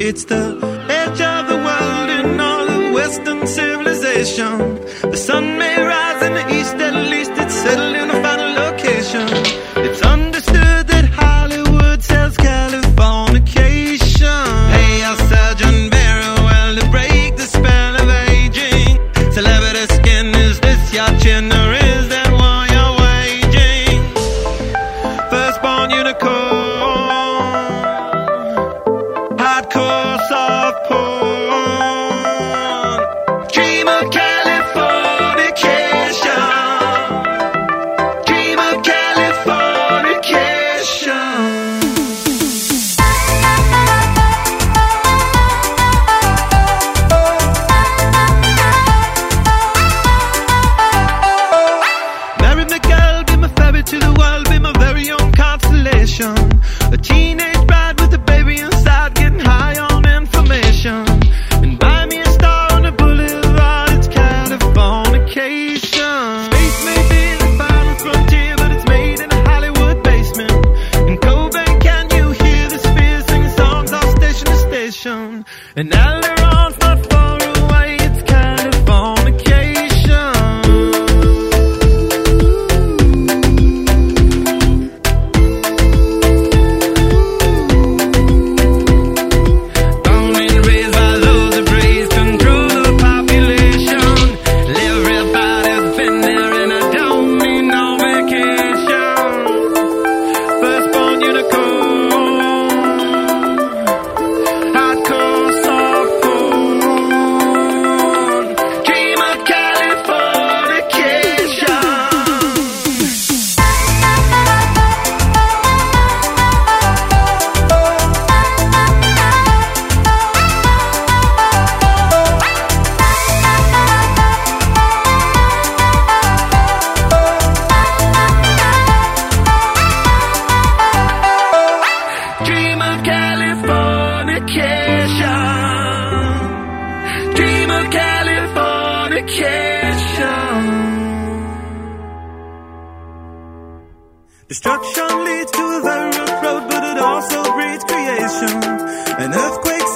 It's the edge of the world in all of Western civilization. The sun may rise in the east at least. A teenage bride with a baby inside, getting high on information. And buy me a star on a boulevard, it's Californication. Space may be the final frontier, but it's made in a Hollywood basement. In Cobain, can you hear the spheres singing songs off station to station? And Alderaan's not Destruction leads to the rough road, but it also breeds creation. An earthquake